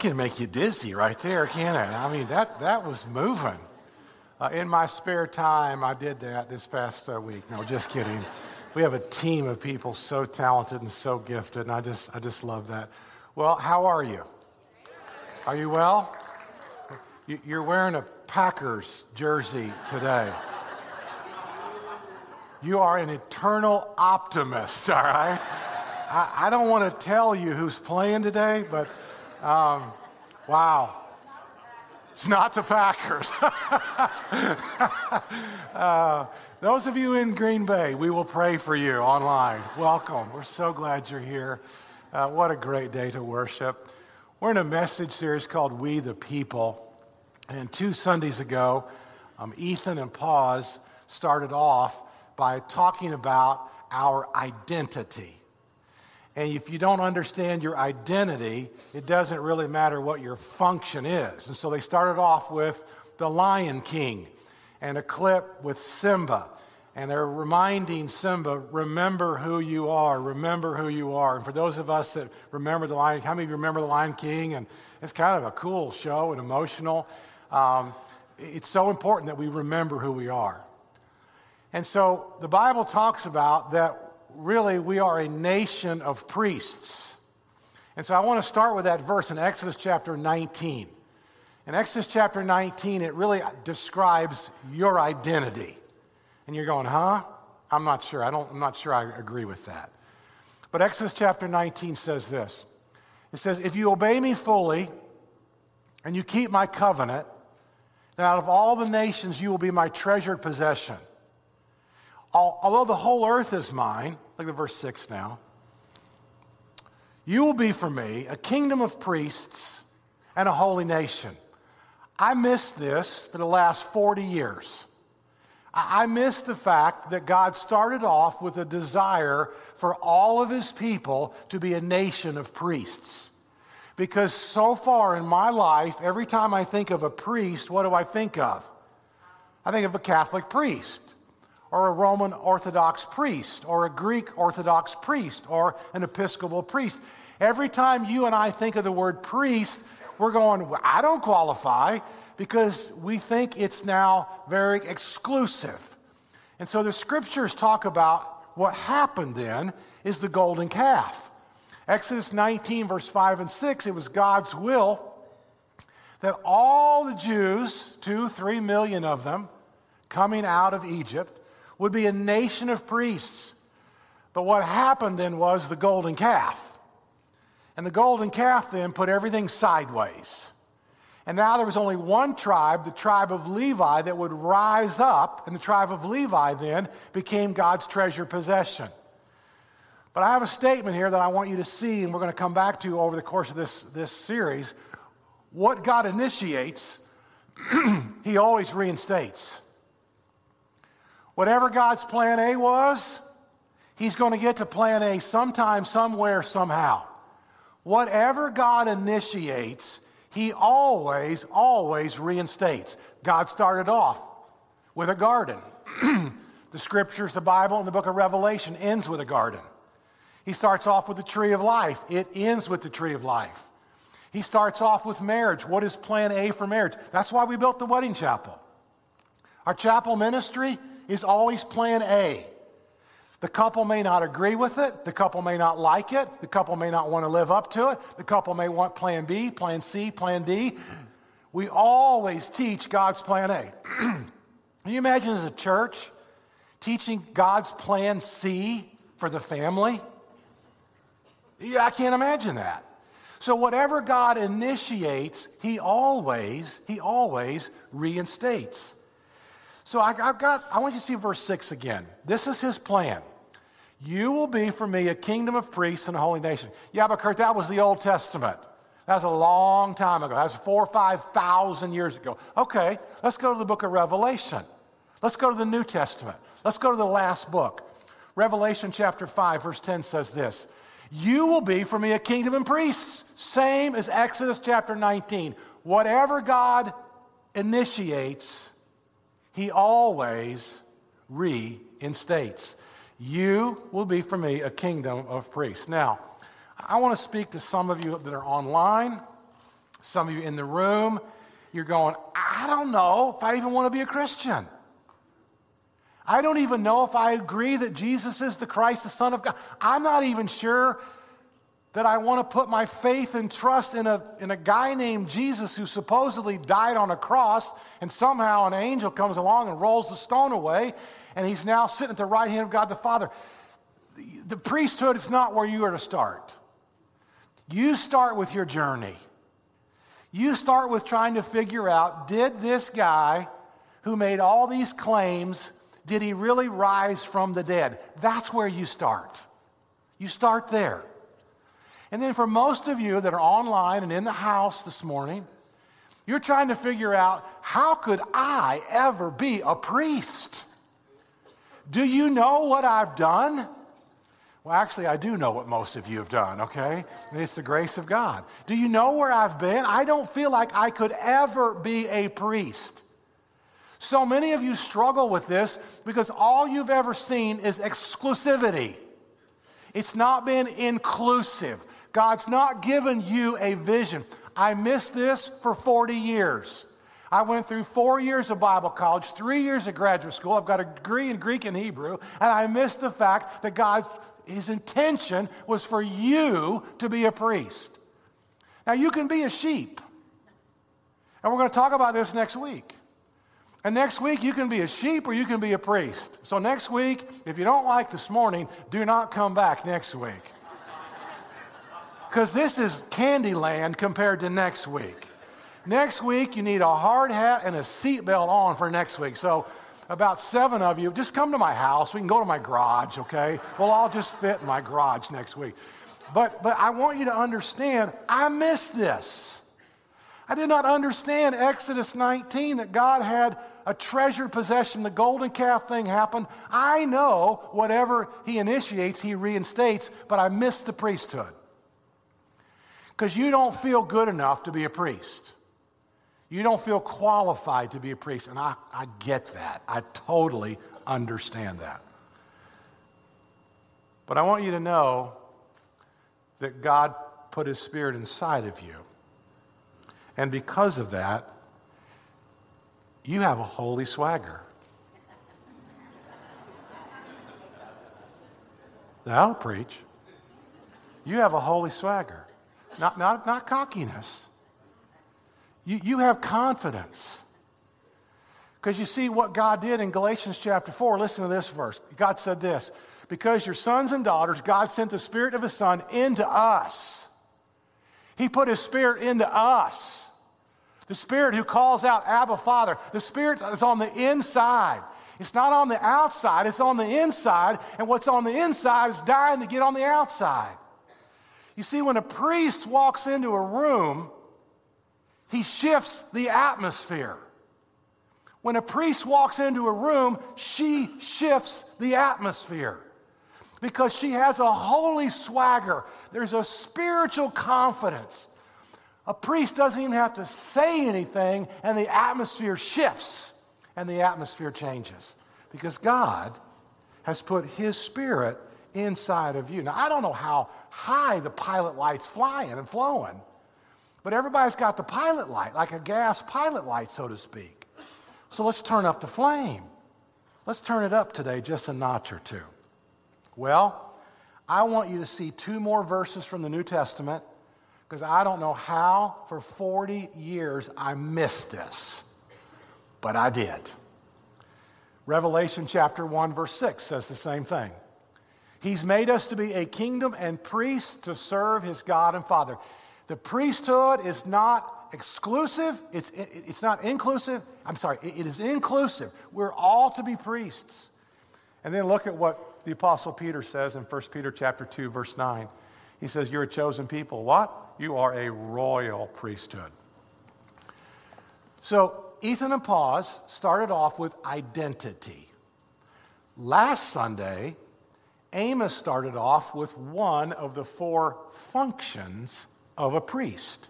Can make you dizzy right there, can it? I mean, that, that was moving. Uh, in my spare time, I did that this past uh, week. No, just kidding. We have a team of people so talented and so gifted, and I just, I just love that. Well, how are you? Are you well? You're wearing a Packers jersey today. You are an eternal optimist, all right? I, I don't want to tell you who's playing today, but um, wow. It's not the Packers. uh, those of you in Green Bay, we will pray for you online. Welcome. We're so glad you're here. Uh, what a great day to worship. We're in a message series called We the People. And two Sundays ago, um, Ethan and Paz started off by talking about our identity. And if you don't understand your identity, it doesn't really matter what your function is. And so they started off with the Lion King and a clip with Simba. And they're reminding Simba, remember who you are, remember who you are. And for those of us that remember the Lion, how many of you remember the Lion King? And it's kind of a cool show and emotional. Um, it's so important that we remember who we are. And so the Bible talks about that really, we are a nation of priests. And so I want to start with that verse in Exodus chapter 19. In Exodus chapter 19, it really describes your identity. And you're going, huh? I'm not sure. I don't, I'm not sure I agree with that. But Exodus chapter 19 says this It says, If you obey me fully and you keep my covenant, then out of all the nations you will be my treasured possession. Although the whole earth is mine, look at verse 6 now, you will be for me a kingdom of priests and a holy nation. I missed this for the last 40 years. I missed the fact that God started off with a desire for all of his people to be a nation of priests. Because so far in my life, every time I think of a priest, what do I think of? I think of a Catholic priest or a Roman Orthodox priest, or a Greek Orthodox priest, or an Episcopal priest. Every time you and I think of the word priest, we're going, well, I don't qualify because we think it's now very exclusive. And so the scriptures talk about what happened then is the golden calf. Exodus 19, verse 5 and 6, it was God's will that all the Jews, two, three million of them, coming out of Egypt, would be a nation of priests. But what happened then was the golden calf. And the golden calf then put everything sideways. And now there was only one tribe, the tribe of Levi, that would rise up, and the tribe of Levi then became God's treasure possession. But I have a statement here that I want you to see, and we're going to come back to over the course of this, this series. What God initiates, He always reinstates. Whatever God's plan A was, He's going to get to plan A sometime, somewhere, somehow. Whatever God initiates, He always, always reinstates. God started off with a garden. the scriptures, the Bible, and the book of Revelation ends with a garden. He starts off with the tree of life, it ends with the tree of life. He starts off with marriage. What is plan A for marriage? That's why we built the wedding chapel. Our chapel ministry is always plan A. The couple may not agree with it. The couple may not like it. The couple may not want to live up to it. The couple may want plan B, plan C, plan D. We always teach God's plan A. Can you imagine as a church teaching God's plan C for the family? Yeah, I can't imagine that. So whatever God initiates, he always, he always reinstates. So I, have got, I want you to see verse 6 again. This is his plan. You will be for me a kingdom of priests and a holy nation. Yeah, but Kurt, that was the Old Testament. That was a long time ago. That was four or five thousand years ago. Okay, let's go to the book of Revelation. Let's go to the New Testament. Let's go to the last book. Revelation chapter 5, verse 10 says this You will be for me a kingdom and priests, same as Exodus chapter 19. Whatever God initiates, he always reinstates. You will be for me a kingdom of priests. Now, I want to speak to some of you that are online Some of you in the room, you're going, I don't know if I even want to be a Christian. I don't even know if I agree that Jesus is the Christ, the Son of God. I'm not even sure that I want to put my faith and trust in a, in a guy named Jesus who supposedly died on a cross, and somehow an angel comes along and rolls the stone away, and he's now sitting at the right hand of God the Father. The, priesthood is not where you are to start. You start with your journey. You start with trying to figure out did this guy who made all these claims, did he really rise from the dead? That's where you start. You start there. And then for most of you that are online and in the house this morning, you're trying to figure out how could I ever be a priest? Do you know what I've done? Well, actually, I do know what most of you have done, okay? It's the grace of God. Do you know where I've been? I don't feel like I could ever be a priest. So many of you struggle with this because all you've ever seen is exclusivity. It's not been inclusive. God's not given you a vision. I missed this for 40 years. I went through four years of Bible college, three years of graduate school. I've got a degree in Greek and Hebrew, and I missed the fact that God, His intention was for you to be a priest. Now, you can be a sheep, and we're going to talk about this next week. And next week, you can be a sheep or you can be a priest. So, next week, if you don't like this morning, do not come back next week because this is Candyland compared to next week. Next week, you need a hard hat and a seatbelt on for next week. So, about seven of you, just come to my house. We can go to my garage, okay? We'll all just fit in my garage next week. But, but I want you to understand, I missed this. I did not understand Exodus 19 that God had a treasured possession. The golden calf thing happened. I know whatever He initiates, He reinstates, but I missed the priesthood because you don't feel good enough to be a priest. You don't feel qualified to be a priest. And I, I get that. I totally understand that. But I want you to know that God put His Spirit inside of you. And because of that, you have a holy swagger. That'll preach. You have a holy swagger. Not, not, not cockiness. You, you have confidence. Because you see what God did in Galatians chapter 4. Listen to this verse. God said this Because your sons and daughters, God sent the Spirit of His Son into us. He put His Spirit into us. The Spirit who calls out, Abba, Father. The Spirit is on the inside. It's not on the outside, it's on the inside. And what's on the inside is dying to get on the outside. You see, when a priest walks into a room, he shifts the atmosphere. When a priest walks into a room, she shifts the atmosphere because she has a holy swagger. There's a spiritual confidence. A priest doesn't even have to say anything, and the atmosphere shifts and the atmosphere changes because God has put His Spirit inside of you. Now, I don't know how high the pilot light's flying and flowing. But everybody's got the pilot light, like a gas pilot light, so to speak. So let's turn up the flame. Let's turn it up today just a notch or two. Well, I want you to see two more verses from the New Testament because I don't know how for 40 years I missed this, but I did. Revelation chapter 1, verse 6 says the same thing. He's made us to be a kingdom and priests to serve his God and Father. The priesthood is not exclusive, it's, it's not inclusive. I'm sorry, it is inclusive. We're all to be priests. And then look at what the apostle Peter says in 1 Peter chapter 2 verse 9. He says you're a chosen people. What? You are a royal priesthood. So, Ethan and Paz started off with identity. Last Sunday, Amos started off with one of the four functions of a priest.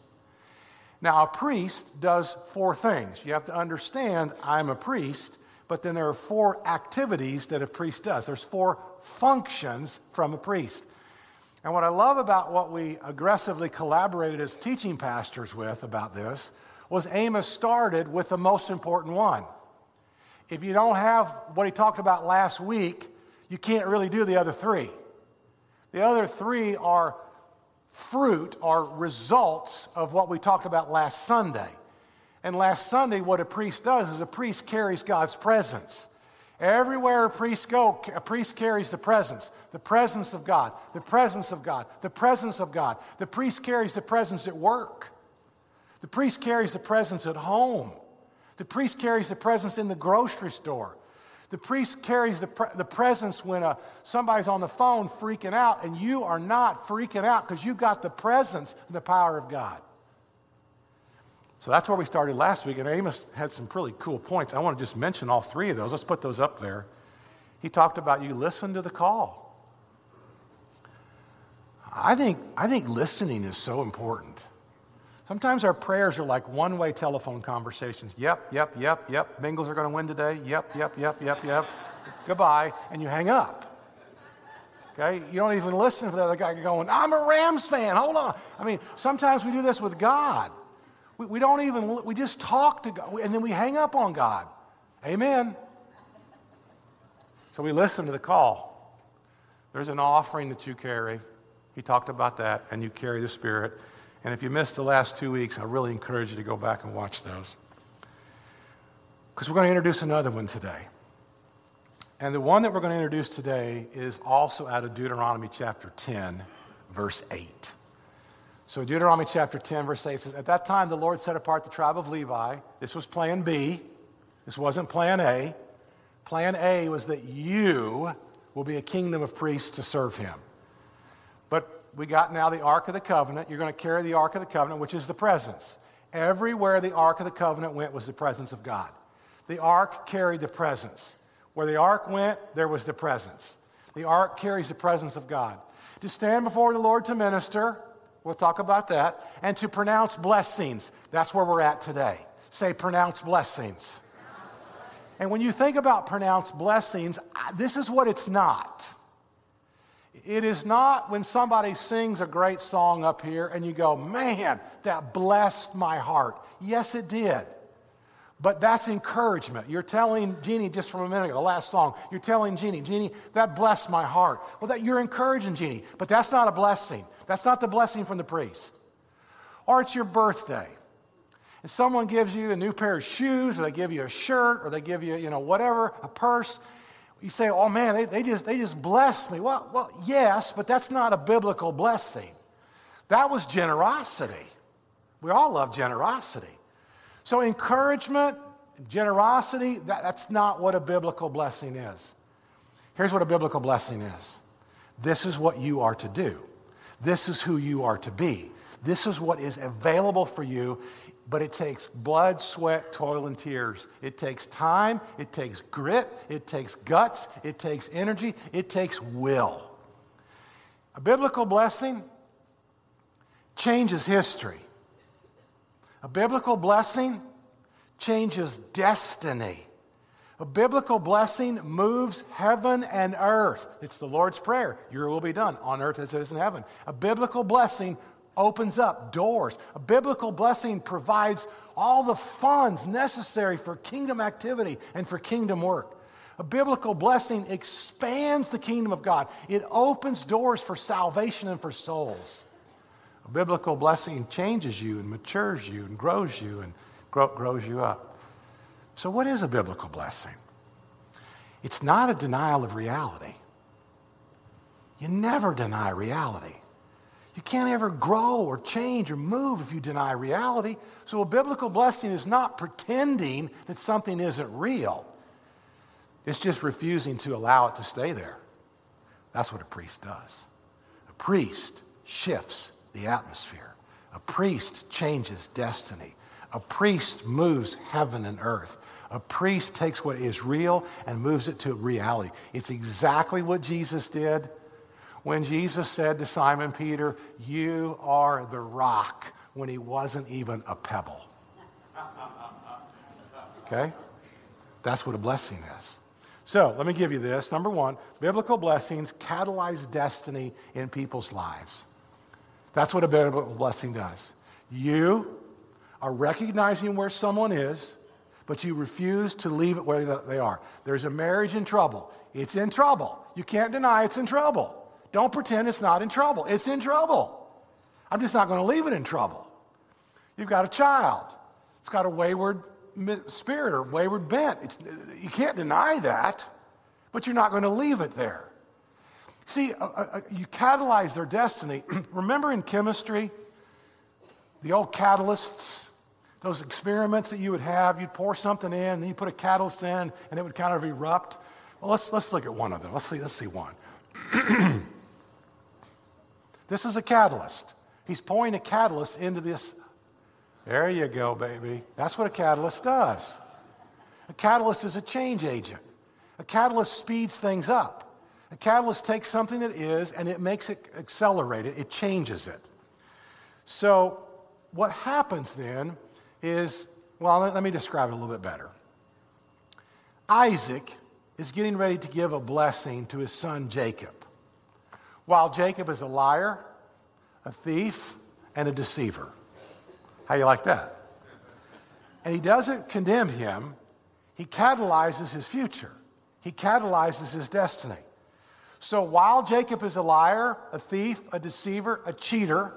Now, a priest does four things. You have to understand I'm a priest, but then there are four activities that a priest does. There's four functions from a priest. And what I love about what we aggressively collaborated as teaching pastors with about this was Amos started with the most important one. If you don't have what he talked about last week, you can't really do the other three. The other three are fruit, are results of what we talked about last Sunday. And last Sunday, what a priest does is a priest carries God's presence. Everywhere a priest go, a priest carries the presence, the presence of God, the presence of God, the presence of God. The priest carries the presence at work. The priest carries the presence at home. The priest carries the presence in the grocery store. The priest carries the, pre- the presence when uh, somebody's on the phone freaking out, and you are not freaking out because you've got the presence and the power of God. So that's where we started last week, and Amos had some really cool points. I want to just mention all three of those. Let's put those up there. He talked about you listen to the call. I think, I think listening is so important. Sometimes our prayers are like one way telephone conversations. Yep, yep, yep, yep. Bengals are going to win today. Yep, yep, yep, yep, yep. Goodbye. And you hang up. Okay? You don't even listen for the other guy going, I'm a Rams fan. Hold on. I mean, sometimes we do this with God. We, we don't even, we just talk to God and then we hang up on God. Amen. So we listen to the call. There's an offering that you carry. He talked about that, and you carry the Spirit. And if you missed the last two weeks, I really encourage you to go back and watch those. Because we're going to introduce another one today. And the one that we're going to introduce today is also out of Deuteronomy chapter 10, verse 8. So Deuteronomy chapter 10, verse 8 says, At that time the Lord set apart the tribe of Levi. This was plan B. This wasn't plan A. Plan A was that you will be a kingdom of priests to serve him. We got now the Ark of the Covenant. You're going to carry the Ark of the Covenant, which is the presence. Everywhere the Ark of the Covenant went was the presence of God. The Ark carried the presence. Where the Ark went, there was the presence. The Ark carries the presence of God. To stand before the Lord to minister, We'll talk about that. And to pronounce blessings. That's where we're at today. Say, pronounce blessings. And when you think about pronounce blessings, this is what it's not. It is not when somebody sings a great song up here and you go, man, that blessed my heart. Yes, it did. But that's encouragement. You're telling Jeannie just from a minute ago, the last song, you're telling Jeannie, Jeannie, that blessed my heart. Well, that you're encouraging Jeannie, but that's not a blessing. That's not the blessing from the priest. Or it's your birthday. And someone gives you a new pair of shoes, or they give you a shirt, or they give you, you know, whatever, a purse. You say, oh man, they, they, just, they just blessed me. Well, well, yes, but that's not a biblical blessing. That was generosity. We all love generosity. So, encouragement, generosity, that, that's not what a biblical blessing is. Here's what a biblical blessing is this is what you are to do. This is who you are to be. This is what is available for you, but it takes blood, sweat, toil, and tears. It takes time, it takes grit, it takes guts, it takes energy, it takes will. A biblical blessing changes history. A biblical blessing changes destiny. A biblical blessing moves heaven and earth. It's the Lord's Prayer. Your will be done on earth as it is in heaven. A biblical blessing opens up doors. A biblical blessing provides all the funds necessary for kingdom activity and for kingdom work. A biblical blessing expands the kingdom of God, it opens doors for salvation and for souls. A biblical blessing changes you and matures you and grows you and grows you up. So, what is a biblical blessing? It's not a denial of reality. You never deny reality. You can't ever grow or change or move if you deny reality. So, a biblical blessing is not pretending that something isn't real, it's just refusing to allow it to stay there. That's what a priest does. A priest shifts the atmosphere, a priest changes destiny, a priest moves heaven and earth. A priest takes what is real and moves it to reality. It's exactly what Jesus did when Jesus said to Simon Peter, You are the rock, when he wasn't even a pebble. Okay? That's what a blessing is. So let me give you this. Number one, biblical blessings catalyze destiny in people's lives. That's what a biblical blessing does. You are recognizing where someone is, but you refuse to leave it where they are. There's a marriage in trouble. It's in trouble. You can't deny it's in trouble. Don't pretend it's not in trouble. It's in trouble. I'm just not going to leave it in trouble. You've got a child. It's got a wayward spirit or wayward bent. It's, you can't deny that, but you're not going to leave it there. See, uh, uh, uh you catalyze their destiny. Remember in chemistry, the old catalysts, those experiments that you would have, you'd pour something in, and you put a catalyst in, and it would kind of erupt. Well, let's, let's look at one of them. Let's see, let's see one. this is a catalyst. He's pouring a catalyst into this there you go, baby. That's what a catalyst does. A catalyst is a change agent. A catalyst speeds things up. A catalyst takes something that is and it makes it accelerate it, it changes it. So, what happens then is well, let, me describe it a little bit better. Isaac is getting ready to give a blessing to his son Jacob. While Jacob is a liar, a thief, and a deceiver. How you like that? And he doesn't condemn him, he catalyzes his future, he catalyzes his destiny. So while Jacob is a liar, a thief, a deceiver, a cheater,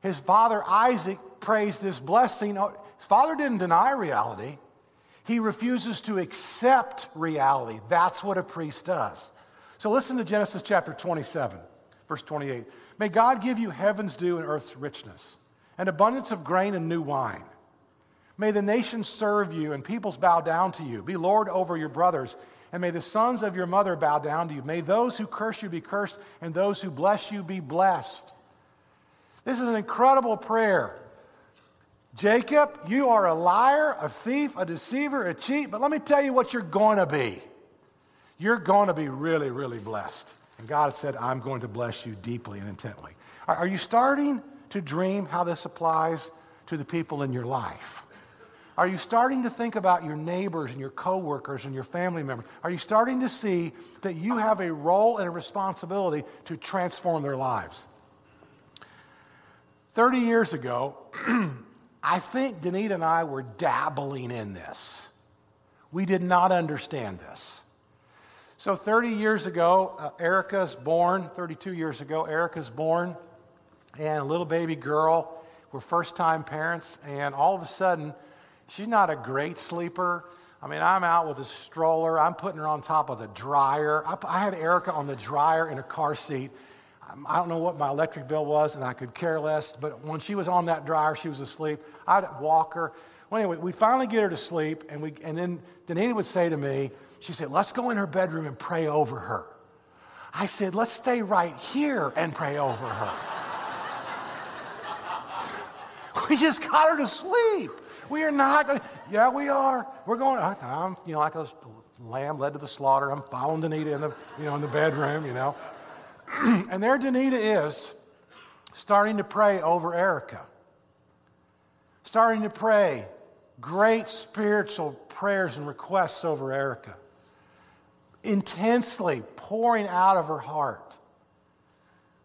his father Isaac prays this blessing. Oh, his father didn't deny reality. He refuses to accept reality. That's what a priest does. So listen to Genesis chapter 27, verse 28. May God give you heaven's dew and earth's richness an abundance of grain and new wine. May the nations serve you and peoples bow down to you. Be Lord over your brothers, and may the sons of your mother bow down to you. May those who curse you be cursed, and those who bless you be blessed. This is an incredible prayer. Jacob, you are a liar, a thief, a deceiver, a cheat, but let me tell you what you're going to be. You're going to be really, really blessed. And God said, I'm going to bless you deeply and intently. Are you starting to dream how this applies to the people in your life? Are you starting to think about your neighbors and your coworkers and your family members? Are you starting to see that you have a role and a responsibility to transform their lives? 30 years ago, I think Danita and I were dabbling in this. We did not understand this. So, 30 years ago, uh, Erica's born, 32 years ago, Erica's born and a little baby girl. We're first time parents, and all of a sudden, she's not a great sleeper. I mean, I'm out with a stroller. I'm putting her on top of the dryer. I, I had Erica on the dryer in a car seat. I don't know what my electric bill was, and I could care less. But when she was on that dryer, she was asleep. I'd walk her. Well, anyway, we finally get her to sleep, and, we, and then Danita would say to me, she said, let's go in her bedroom and pray over her. I said, let's stay right here and pray over her. We just got her to sleep. We are not going. Yeah, we are. We're going. I'm, you know, like a lamb led to the slaughter. I'm following Danita in the, you know, in the bedroom. You know, and there Danita is, starting to pray over Erica. Starting to pray great spiritual prayers and requests over Erica. Intensely pouring out of her heart.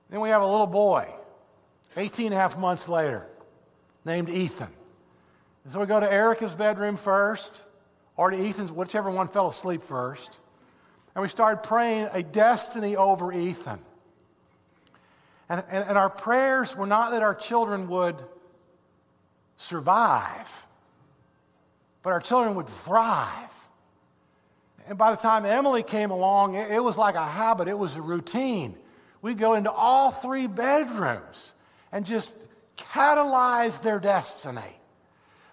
Then we have a little boy, 18 and a half months later named Ethan. And so we go to Erica's bedroom first, or to Ethan's, whichever one fell asleep first. And we started praying a destiny over Ethan. And, and, and our prayers were not that our children would survive, but our children would thrive. And by the time Emily came along, it, was like a habit, it was a routine. We'd go into all three bedrooms and just catalyze their destiny.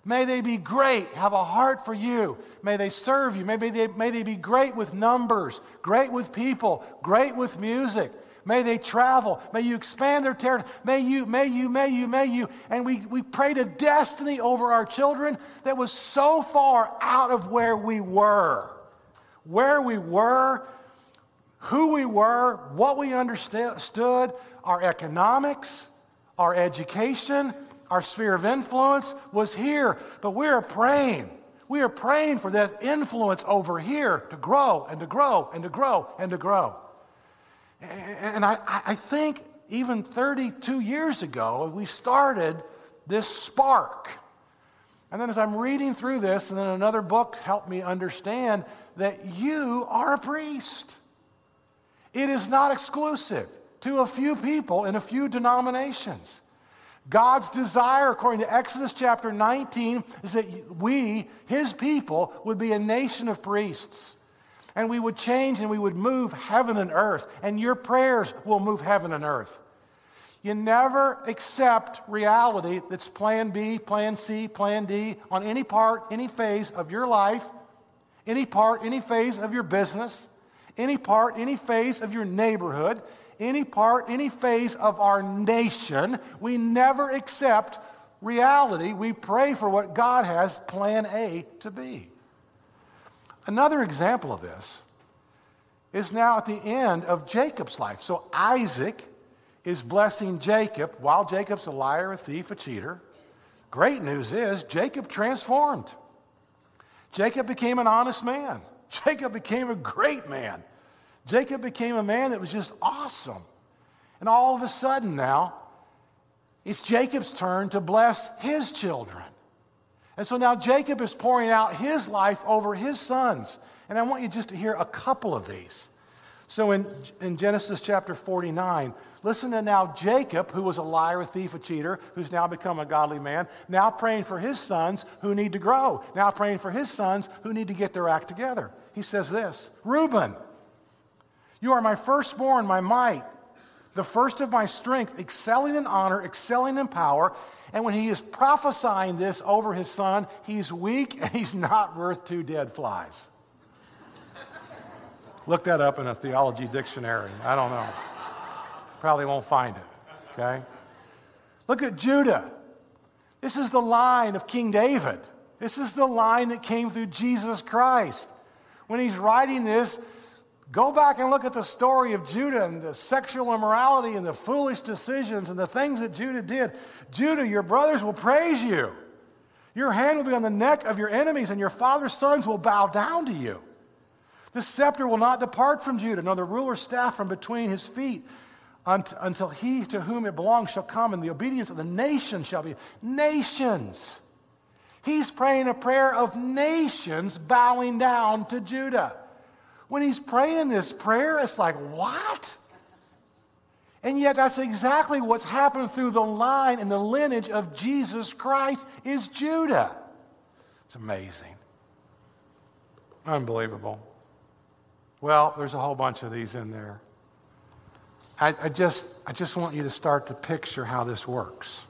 May they be great, have a heart for you. May they serve you. May they, may they be great with numbers, great with people, great with music. May they travel. May you expand their territory. May you, may you, may you, may you. And we, we prayed a destiny over our children that was so far out of where we were. Where we were, who we were, what we understood, our economics, our education, our sphere of influence was here, but we are praying. We are praying for that influence over here to grow and to grow and to grow and to grow. And I, I think even 32 years ago, we started this spark. And then as I'm reading through this, and then another book helped me understand that you are a priest. It is not exclusive to a few people in a few denominations. God's desire, according to Exodus chapter 19, is that we, his people, would be a nation of priests. And we would change and we would move heaven and earth. And your prayers will move heaven and earth. You never accept reality that's plan B, plan C, plan D on any part, any phase of your life, any part, any phase of your business, any part, any phase of your neighborhood, any part, any phase of our nation. We never accept reality. We pray for what God has plan A to be. Another example of this is now at the end of Jacob's life. So Isaac is blessing Jacob while Jacob's a liar, a thief, a cheater. Great news is Jacob transformed. Jacob became an honest man. Jacob became a great man. Jacob became a man that was just awesome. And all of a sudden now, it's Jacob's turn to bless his children. And so now Jacob is pouring out his life over his sons. And I want you just to hear a couple of these. So in, in Genesis chapter 49, listen to now Jacob, who was a liar, a thief, a cheater, who's now become a godly man, now praying for his sons who need to grow, now praying for his sons who need to get their act together. He says this Reuben, you are my firstborn, my might, the first of my strength, excelling in honor, excelling in power. And when he is prophesying this over his son, he's weak and he's not worth two dead flies. Look that up in a theology dictionary. I don't know. Probably won't find it. Okay? Look at Judah. This is the line of King David. This is the line that came through Jesus Christ. When he's writing this, Go back and look at the story of Judah and the sexual immorality and the foolish decisions and the things that Judah did. Judah, your brothers will praise you. Your hand will be on the neck of your enemies, and your father's sons will bow down to you. The scepter will not depart from Judah, nor the ruler's staff from between his feet, until he to whom it belongs shall come, and the obedience of the nations shall be. Nations. He's praying a prayer of nations bowing down to Judah. When he's praying this prayer, it's like, what? And yet that's exactly what's happened through the line and the lineage of Jesus Christ is Judah. It's amazing. Unbelievable. Well, there's a whole bunch of these in there. I, I, just, I just want you to start to picture how this works.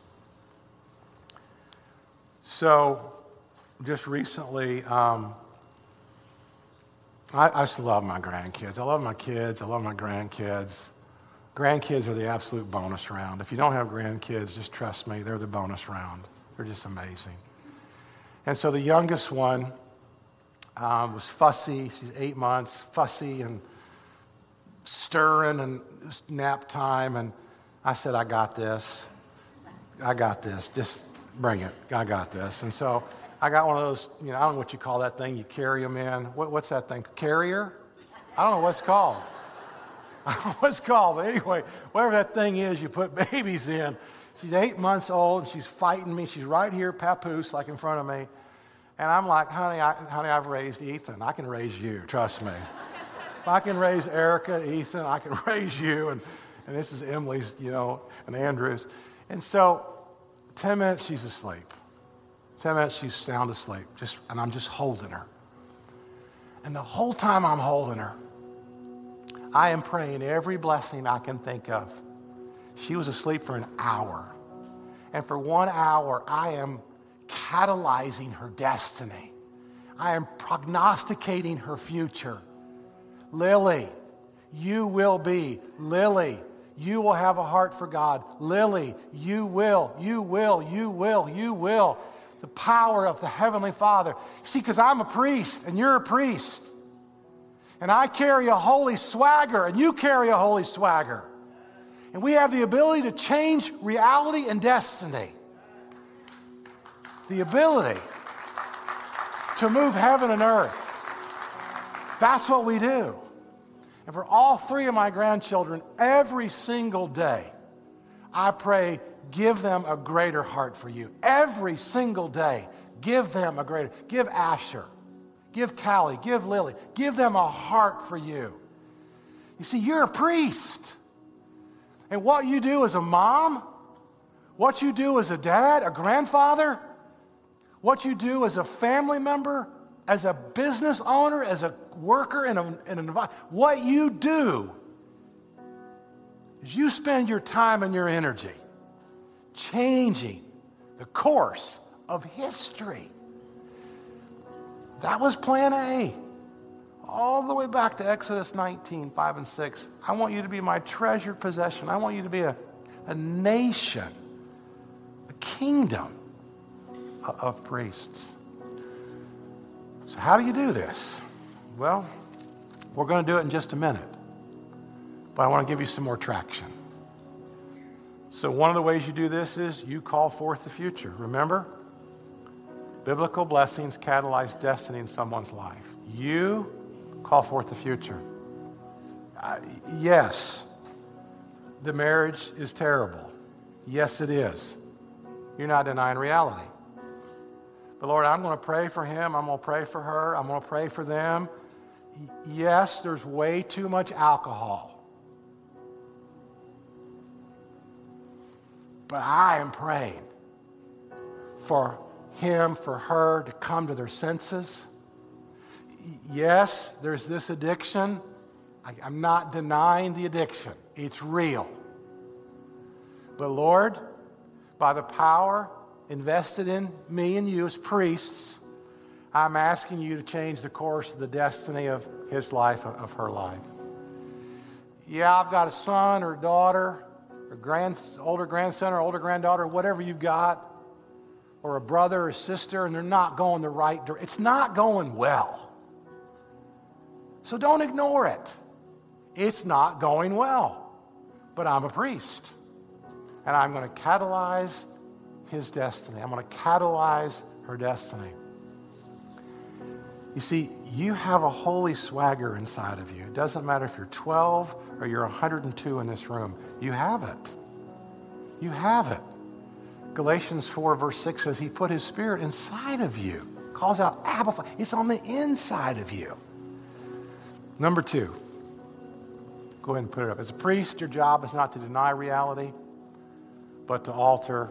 So, just recently, um, I, I just love my grandkids. I love my kids. I love my grandkids. Grandkids are the absolute bonus round. If you don't have grandkids, just trust me, they're the bonus round. They're just amazing. And so the youngest one um, was fussy. She's eight months, fussy and stirring, and nap time. And I said, I got this. I got this. Just bring it. I got this. And so I got one of those, you know, I don't know what you call that thing you carry them in. What, what's that thing? Carrier? I don't know what's called. what's called, but anyway, whatever that thing is you put babies in. She's eight months old and she's fighting me. She's right here, papoose, like in front of me. And I'm like, honey, I, honey, I've raised Ethan. I can raise you, trust me. if I can raise Erica, Ethan, I can raise you. And, and this is Emily's, you know, and Andrew's. And so, 10 minutes, she's asleep. 10 minutes, she's sound asleep, just, and I'm just holding her. And the whole time I'm holding her, I am praying every blessing I can think of. She was asleep for an hour. And for one hour, I am catalyzing her destiny. I am prognosticating her future. Lily, you will be. Lily, you will have a heart for God. Lily, you will, you will, you will, you will the power of the Heavenly Father. See, because I'm a priest and you're a priest. And I carry a holy swagger and you carry a holy swagger. And we have the ability to change reality and destiny. The ability. to move heaven and earth. That's what we do. And for all three of my grandchildren, every single day, I pray, give them a greater heart for you. Every single day, give them a greater. Give Asher, give Callie, give Lily, give them a heart for you. You see, you're a priest. And what you do as a mom, what you do as a dad, a grandfather, what you do as a family member, as a business owner, as a worker in, a, in an environment, what you do is you spend your time and your energy changing the course of history. That was plan A. All the way back to Exodus 19, 5 and 6. I want you to be my treasured possession. I want you to be a, a nation, a kingdom of priests. So, how do you do this? Well, we're going to do it in just a minute, but I want to give you some more traction. So, one of the ways you do this is you call forth the future. Remember? Biblical blessings catalyze destiny in someone's life. You call forth the future. Uh, yes, the marriage is terrible. Yes, it is. You're not denying reality. But Lord, I'm going to pray for him. I'm going to pray for her. I'm going to pray for them. Yes, there's way too much alcohol. But I am praying for him, for her to come to their senses. Yes, there's this addiction. I, am not denying the addiction, it's real. But Lord, by the power invested in me and you as priests, I'm asking you to change the course of the destiny of his life, of her life. Yeah, I've got a son or daughter, or grand, older grandson or older granddaughter, whatever you've got, or a brother or sister, and they're not going the right direction. It's not going well. So don't ignore it. It's not going well. But I'm a priest, and I'm going to catalyze his destiny. I'm going to catalyze her destiny. You see, you have a holy swagger inside of you. It doesn't matter if you're 12 or you're 102 in this room. You have it. You have it. Galatians 4, verse 6 says, He put His Spirit inside of you. Calls out Abba. It's on the inside of you. Number two, go ahead and put it up. As a priest, your job is not to deny reality, but to alter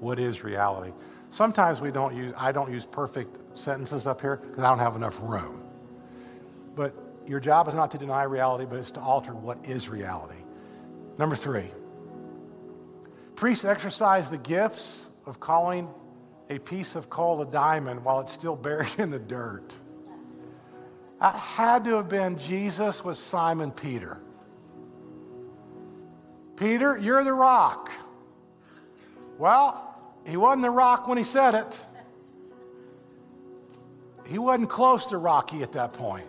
what is reality. Sometimes we don't use, I don't use perfect sentences up here because I don't have enough room. But your job is not to deny reality, but it's to alter what is reality. Number three, priests exercise the gifts of calling a piece of coal a diamond while it's still buried in the dirt. That had to have been Jesus with Simon Peter. Peter, you're the rock. Well, he wasn't the rock when he said it. He wasn't close to Rocky at that point.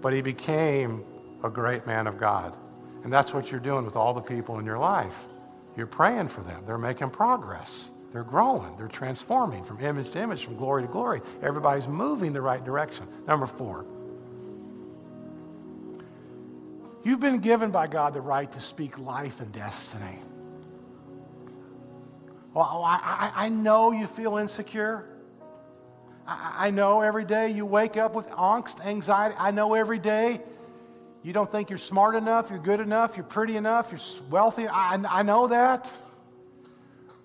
But he became a great man of God. And that's what you're doing with all the people in your life. You're praying for them. They're making progress. They're growing. They're transforming from image to image, from glory to glory. Everybody's moving the right direction. Number four. You've been given by God the right to speak life and destiny. Well, I, I, know you feel insecure. I, know every day you wake up with angst, anxiety. I know every day you don't think you're smart enough, you're good enough, you're pretty enough, you're wealthy. I, I know that.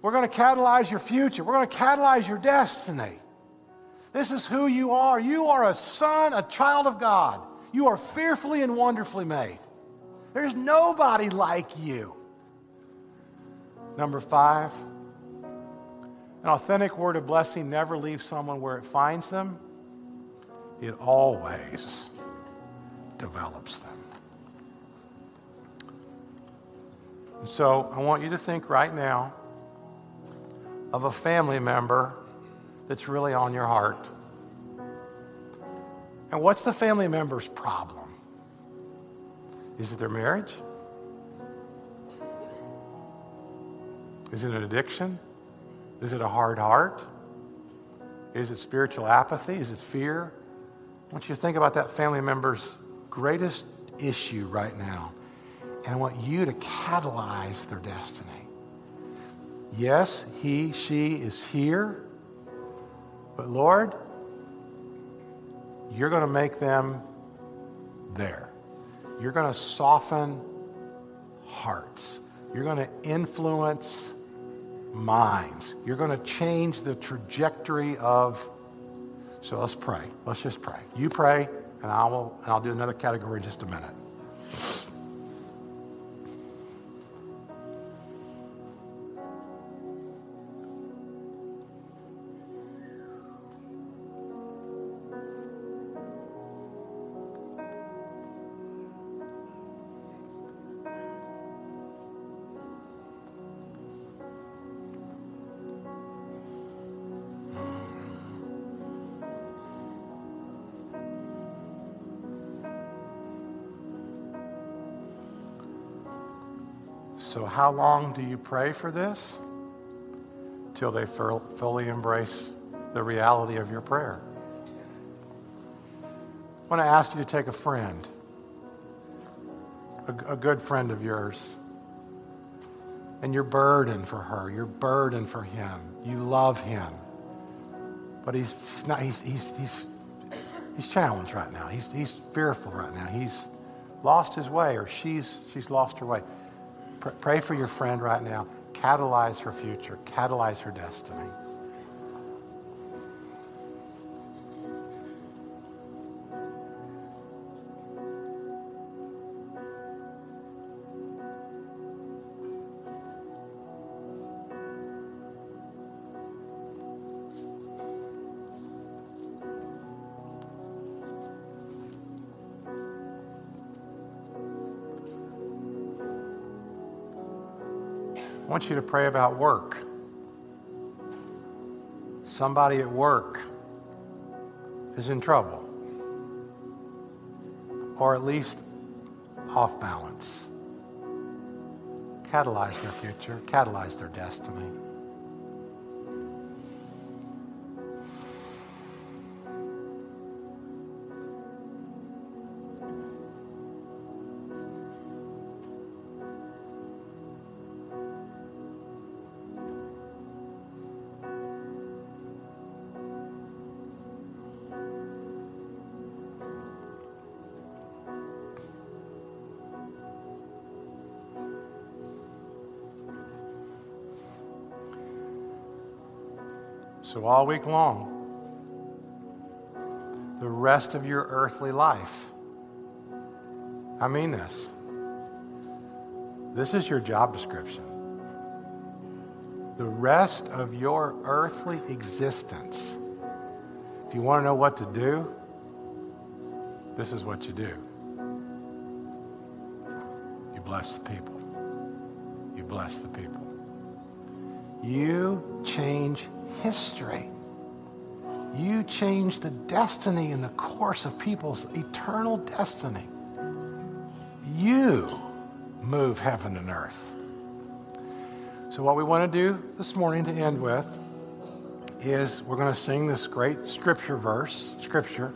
We're going to catalyze your future. We're going to catalyze your destiny. This is who you are. You are a son, a child of God. You are fearfully and wonderfully made. There's nobody like you. Number five, an authentic word of blessing never leaves someone where it finds them, it always develops them. And so I want you to think right now of a family member that's really on your heart. And what's the family member's problem? Is it their marriage? Is it an addiction? Is it a hard heart? Is it spiritual apathy? Is it fear? I want you to think about that family member's greatest issue right now. And I want you to catalyze their destiny. Yes, he, she is here. But Lord, you're going to make them there. You're going to soften hearts. You're going to influence minds. You're going to change the trajectory of. So let's pray. Let's just pray. You pray, and I will. And I'll do another category in just a minute. How long do you pray for this? Till they fully embrace the reality of your prayer. I want to ask you to take a friend, a, a good friend of yours, and your burden for her, your burden for him, you love him. But he's, he's not, he's, he's, he's, he's challenged right now. He's, he's fearful right now. He's lost his way, or she's, she's lost her way. Pray for your friend right now. Catalyze her future, catalyze her destiny. I want you to pray about work. Somebody at work is in trouble, or at least off balance. Catalyze their future, catalyze their destiny. So, all week long, the rest of your earthly life, I mean this. This is your job description. The rest of your earthly existence, if you want to know what to do, this is what you do. You bless the people. You bless the people. You change history. You change the destiny and the course of people's eternal destiny. You move heaven and earth. So, what we want to do this morning to end with is we're going to sing this great scripture verse, scripture.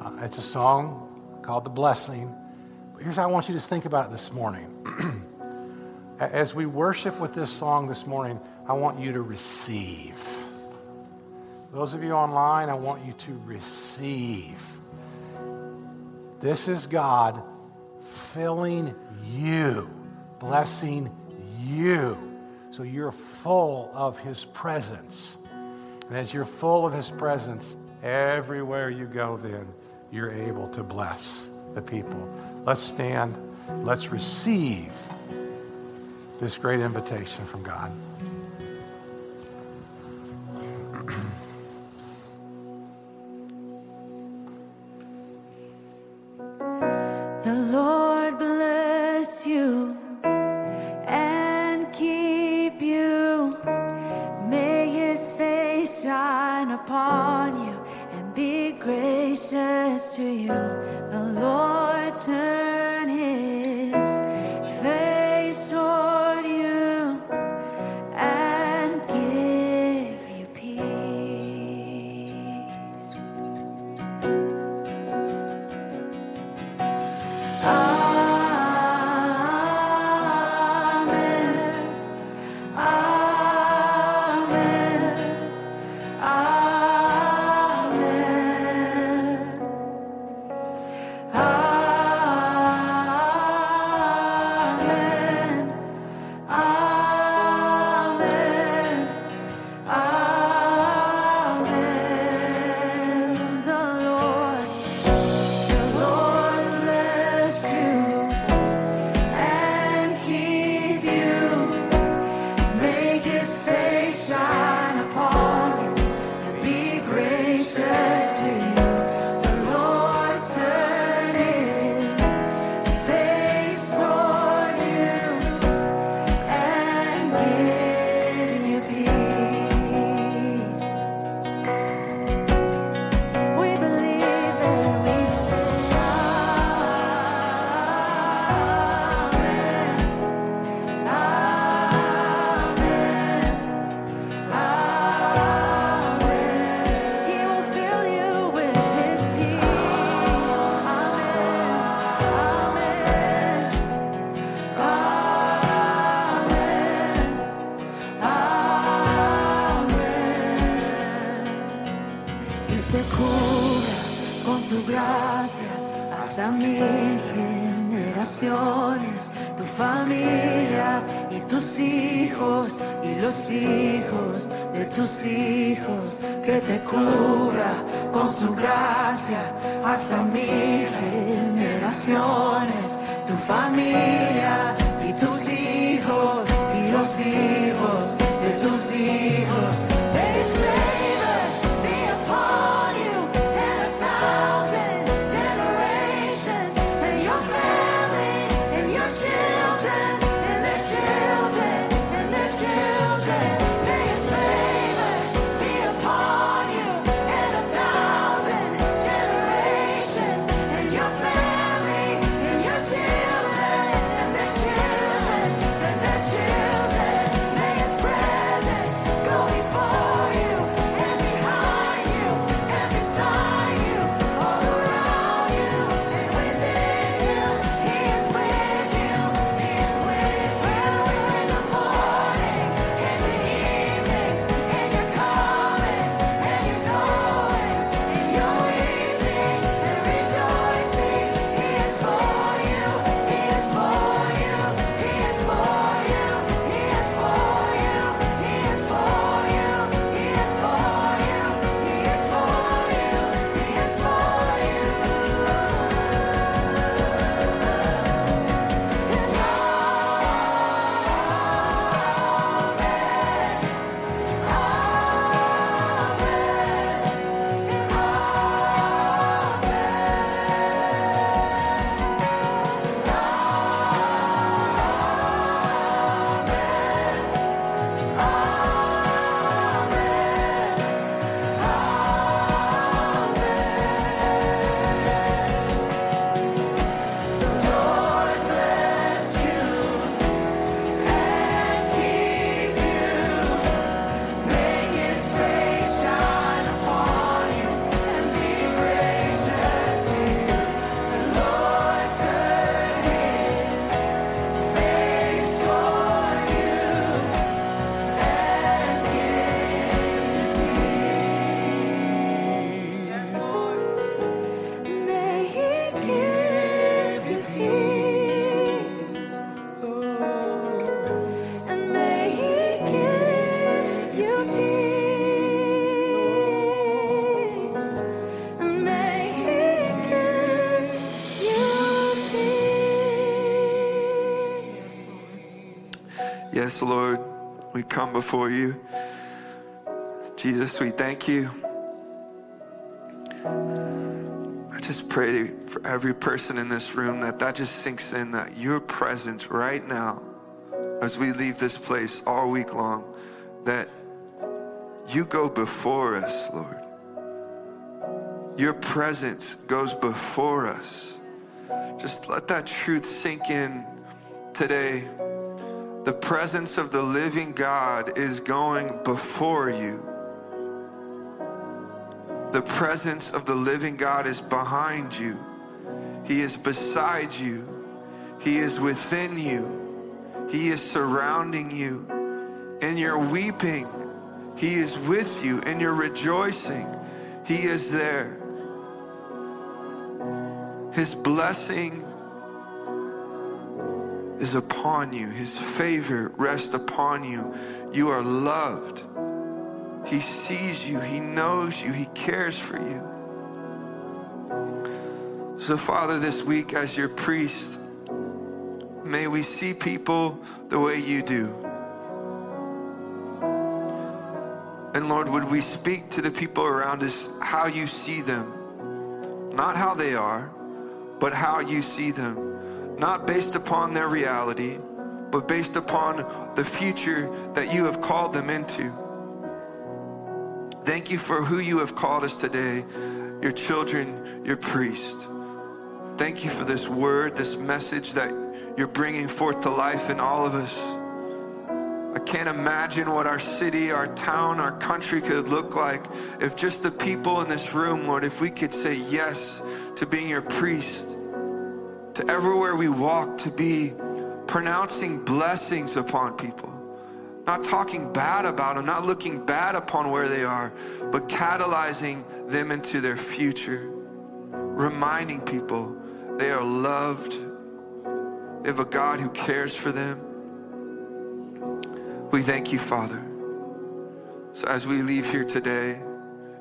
Uh, it's a song called The Blessing. But here's how I want you to think about this morning. As we worship with this song this morning, I want you to receive. Those of you online, I want you to receive. This is God filling you, blessing you. So you're full of His presence. And as you're full of His presence, everywhere you go, then you're able to bless the people. Let's stand. Let's receive this great invitation from God. Yes, Lord, we come before you. Jesus, we thank you. I just pray for every person in this room that that just sinks in, that your presence right now, as we leave this place all week long, that you go before us, Lord. Your presence goes before us. Just let that truth sink in today. The presence of the living God is going before you. The presence of the living God is behind you. He is beside you. He is within you. He is surrounding you. In your weeping, He is with you. In your rejoicing, He is there. His blessing is upon you. His favor rests upon you. You are loved. He sees you. He knows you. He cares for you. So, Father, this week as your priest, may we see people the way you do. And Lord, would we speak to the people around us how you see them? Not how they are, but how you see them. Not based upon their reality, but based upon the future that you have called them into. Thank you for who you have called us today, your children, your priest. Thank you for this word, this message that you're bringing forth to life in all of us. I can't imagine what our city, our town, our country could look like if just the people in this room, Lord, if we could say yes to being your priest, to everywhere we walk, to be pronouncing blessings upon people, not talking bad about them, not looking bad upon where they are, but catalyzing them into their future, reminding people They are loved. They have a God who cares for them. We thank you, Father. So as we leave here today,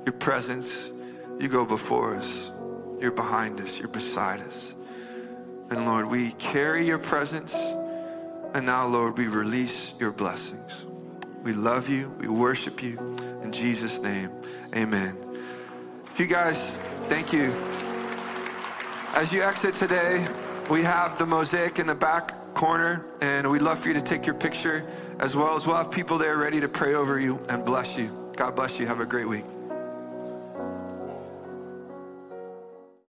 your presence, you go before us. You're behind us. You're beside us. And Lord, we carry your presence. And now, Lord, we release your blessings. We love you. We worship you. In Jesus' name, amen. If you guys, thank you. As you exit today, we have the mosaic in the back corner, and we'd love for you to take your picture as well as we'll have people there ready to pray over you and bless you. God bless you. Have a great week.